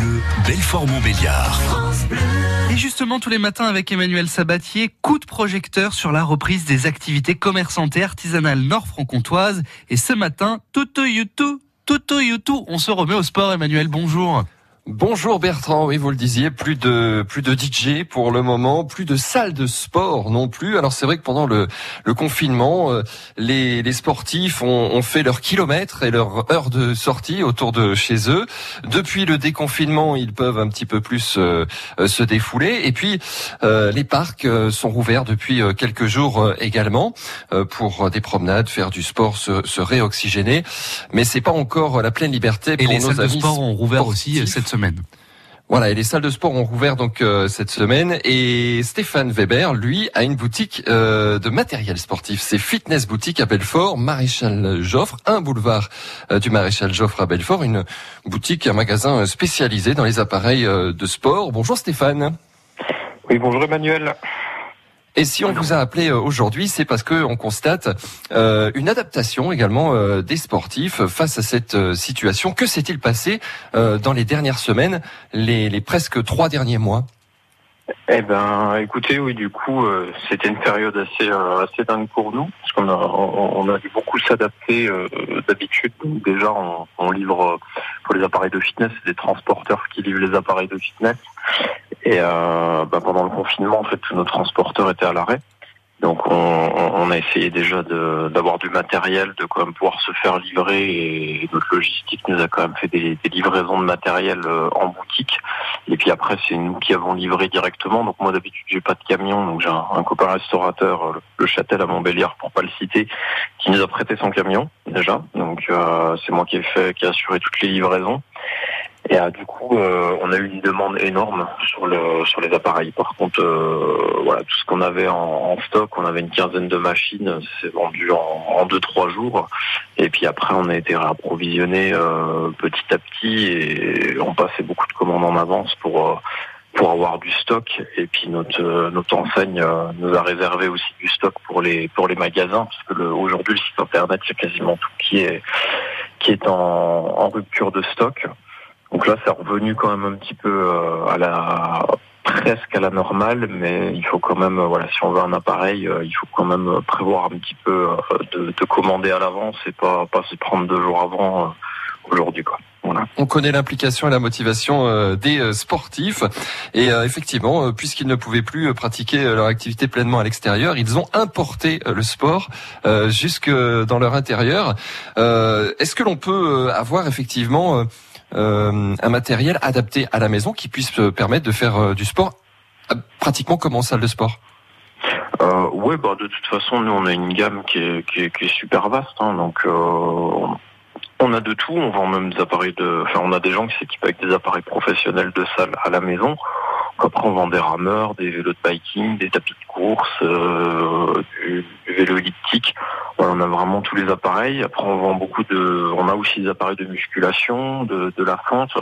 Bleu, Belfort-Montbéliard. Et justement, tous les matins avec Emmanuel Sabatier, coup de projecteur sur la reprise des activités commerçantes et artisanales nord-franc-comtoises. Et ce matin, tout youtou, tout youtou, on se remet au sport. Emmanuel, bonjour. Bonjour Bertrand, oui vous le disiez, plus de plus de DJ pour le moment, plus de salles de sport non plus. Alors c'est vrai que pendant le, le confinement, euh, les, les sportifs ont, ont, fait leurs kilomètres et leur heure de sortie autour de chez eux. Depuis le déconfinement, ils peuvent un petit peu plus euh, euh se défouler. Et puis euh, les parcs sont rouverts depuis quelques jours également pour des promenades, faire du sport, se, se réoxygéner. Mais c'est pas encore la pleine liberté pour et les nos salles amis de sport ont rouvert aussi cette Voilà, et les salles de sport ont rouvert donc euh, cette semaine. Et Stéphane Weber, lui, a une boutique euh, de matériel sportif. C'est Fitness Boutique à Belfort, Maréchal Joffre, un boulevard euh, du Maréchal Joffre à Belfort, une boutique, un magasin spécialisé dans les appareils de sport. Bonjour Stéphane. Oui, bonjour Emmanuel. Et si on vous a appelé aujourd'hui, c'est parce que on constate euh, une adaptation également euh, des sportifs face à cette euh, situation. Que s'est-il passé dans les dernières semaines, les, les presque trois derniers mois? Eh ben, écoutez, oui, du coup, euh, c'était une période assez euh, assez dingue pour nous, parce qu'on a on, a dû beaucoup s'adapter euh, d'habitude. Déjà, on, on, livre pour les appareils de fitness, c'est des transporteurs qui livrent les appareils de fitness. Et bah, pendant le confinement, en fait, tous nos transporteurs étaient à l'arrêt. Donc on, on, a essayé déjà d'avoir du matériel, de quand même pouvoir se faire livrer et notre logistique nous a quand même fait des, des livraisons de matériel euh, en boutique. Et puis après c'est nous qui avons livré directement. Donc moi d'habitude j'ai pas de camion, donc j'ai un, copain restaurateur, euh, le Châtel à Montbéliard pour pas le citer, qui nous a prêté son camion déjà. Donc euh, c'est moi qui ai fait, qui a assuré toutes les livraisons. Et euh, du coup, euh, on a eu une demande énorme sur le sur les appareils. Par contre, euh, voilà, tout ce qu'on avait en, stock, on avait une quinzaine de machines, c'est vendu en, en deux trois jours. Et puis après, on a été réapprovisionné petit à petit et on passait beaucoup de commandes en avance pour avoir du stock. Et puis notre enseigne nous a réservé aussi du stock pour les magasins, parce que aujourd'hui le site internet c'est quasiment tout qui est en rupture de stock. Donc là, c'est revenu quand même un petit peu euh, à la presque à la normale, mais il faut quand même, euh, voilà, si on veut un appareil, euh, il faut quand même prévoir un petit peu de, de commander à l'avance et pas pas se prendre deux jours avant aujourd'hui, quoi. Voilà. On connaît l'implication et la motivation des sportifs et effectivement, puisqu'ils ne pouvaient plus pratiquer leur activité pleinement à l'extérieur, ils ont importé le sport jusque dans leur intérieur. Est-ce que l'on peut avoir effectivement euh, un matériel adapté à la maison qui puisse permettre de faire euh, du sport euh, pratiquement comme en salle de sport euh, Ouais, bah de toute façon, nous on a une gamme qui est, qui est, qui est super vaste, hein, donc euh, on a de tout. On vend même des appareils de, enfin on a des gens qui s'équipent avec des appareils professionnels de salle à la maison. Après, on vend des rameurs, des vélos de biking, des tapis de course, euh, du, vélo elliptique. On a vraiment tous les appareils. Après, on vend beaucoup de, on a aussi des appareils de musculation, de, la fente.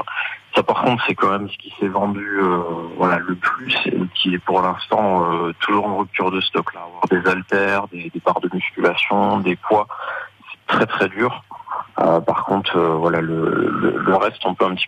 Ça, par contre, c'est quand même ce qui s'est vendu, euh, voilà, le plus et qui est pour l'instant euh, toujours en rupture de stock. Avoir des haltères, des, barres de musculation, des poids, c'est très très dur. Euh, par contre, voilà, le, reste, on peut un petit